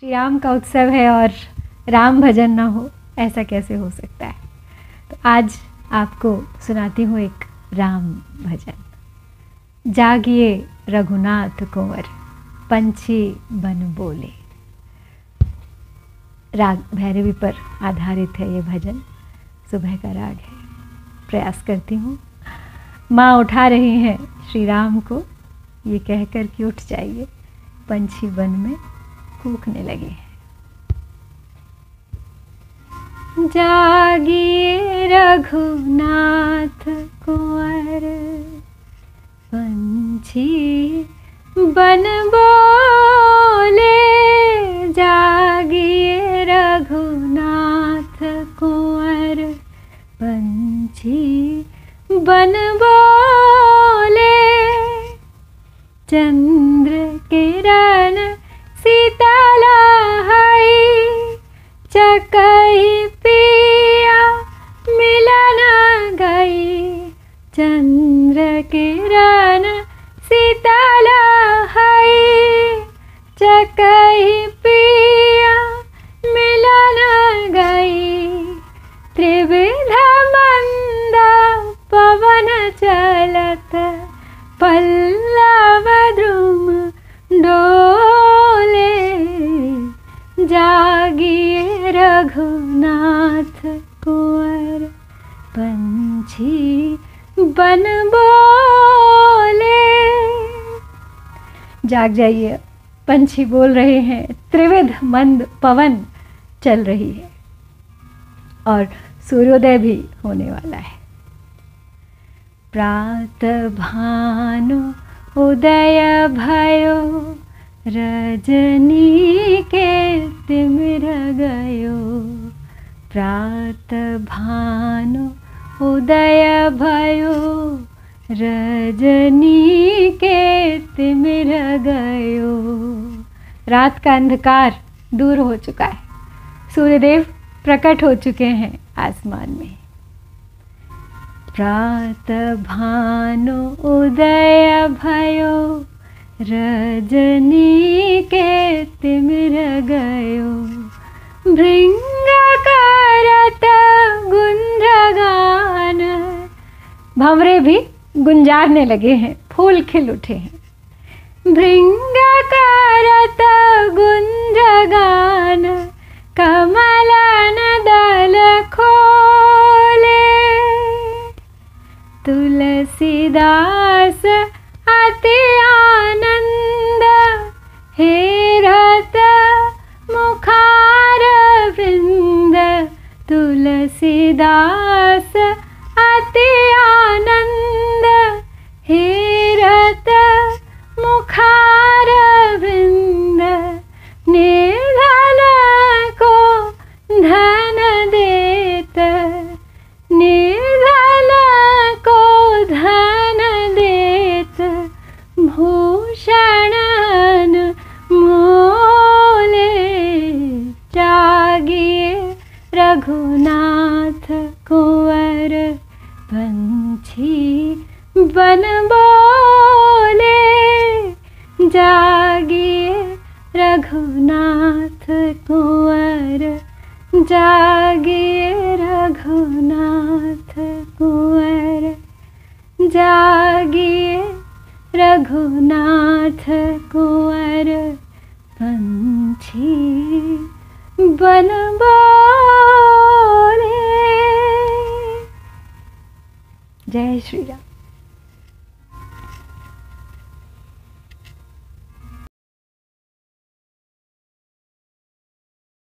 श्री राम का उत्सव है और राम भजन ना हो, ऐसा कैसे हो सकता है? तो आज आपको सुनाती हूँ एक राम भजन। जागिए रघुनाथ कुंवर, पंछी बन बोले। राग, भैरवी पर आधारित है ये भजन। सुबह का राग है। प्रयास करती हूँ। माँ उठा रही हैं श्री राम को। ये कहकर कि उठ जाइए, पंछी वन में। कूकने लगे जागिए रघुनाथ कुंवर, पंछी बन बोले। जागिए रघुनाथ कुंवर, पंछी बन बोले। चंद्र किरण पंछी बन बोले जाग जाइए, पंछी बोल रहे हैं, त्रिविध मंद पवन चल रही है। और सूर्योदय भी होने वाला है। प्रात भानु, उदय भयो, रजनी के तिमिर गयो। प्रात भानु उदय भयो। रजनी के तिमिर गयो। रात का अंधकार दूर हो चुका है। सूर्यदेव प्रकट हो चुके हैं आसमान में। प्रात भानो उदय भयो। रजनी के तिमिर गयो। भृंग भंवरे भी गुंजारने लगे हैं, फूल खिल उठे हैं। भृंग करत गुंजगान, कमलन दल खोले। तुलसीदास अति आनंद हेरत मुखार वृंद तुलसीदास अति आनंद हेरत मुखार वृंद, निर्धन को धन देत, निर्धन को धन देत, भूषण मोले जागिए कुंवर पंछी बन बोले। जागिए रघुनाथ कुंवर जागिए रघुनाथ कुंवर जागिए रघुनाथ कुंवर, पंछी बन बोले जय श्री राम।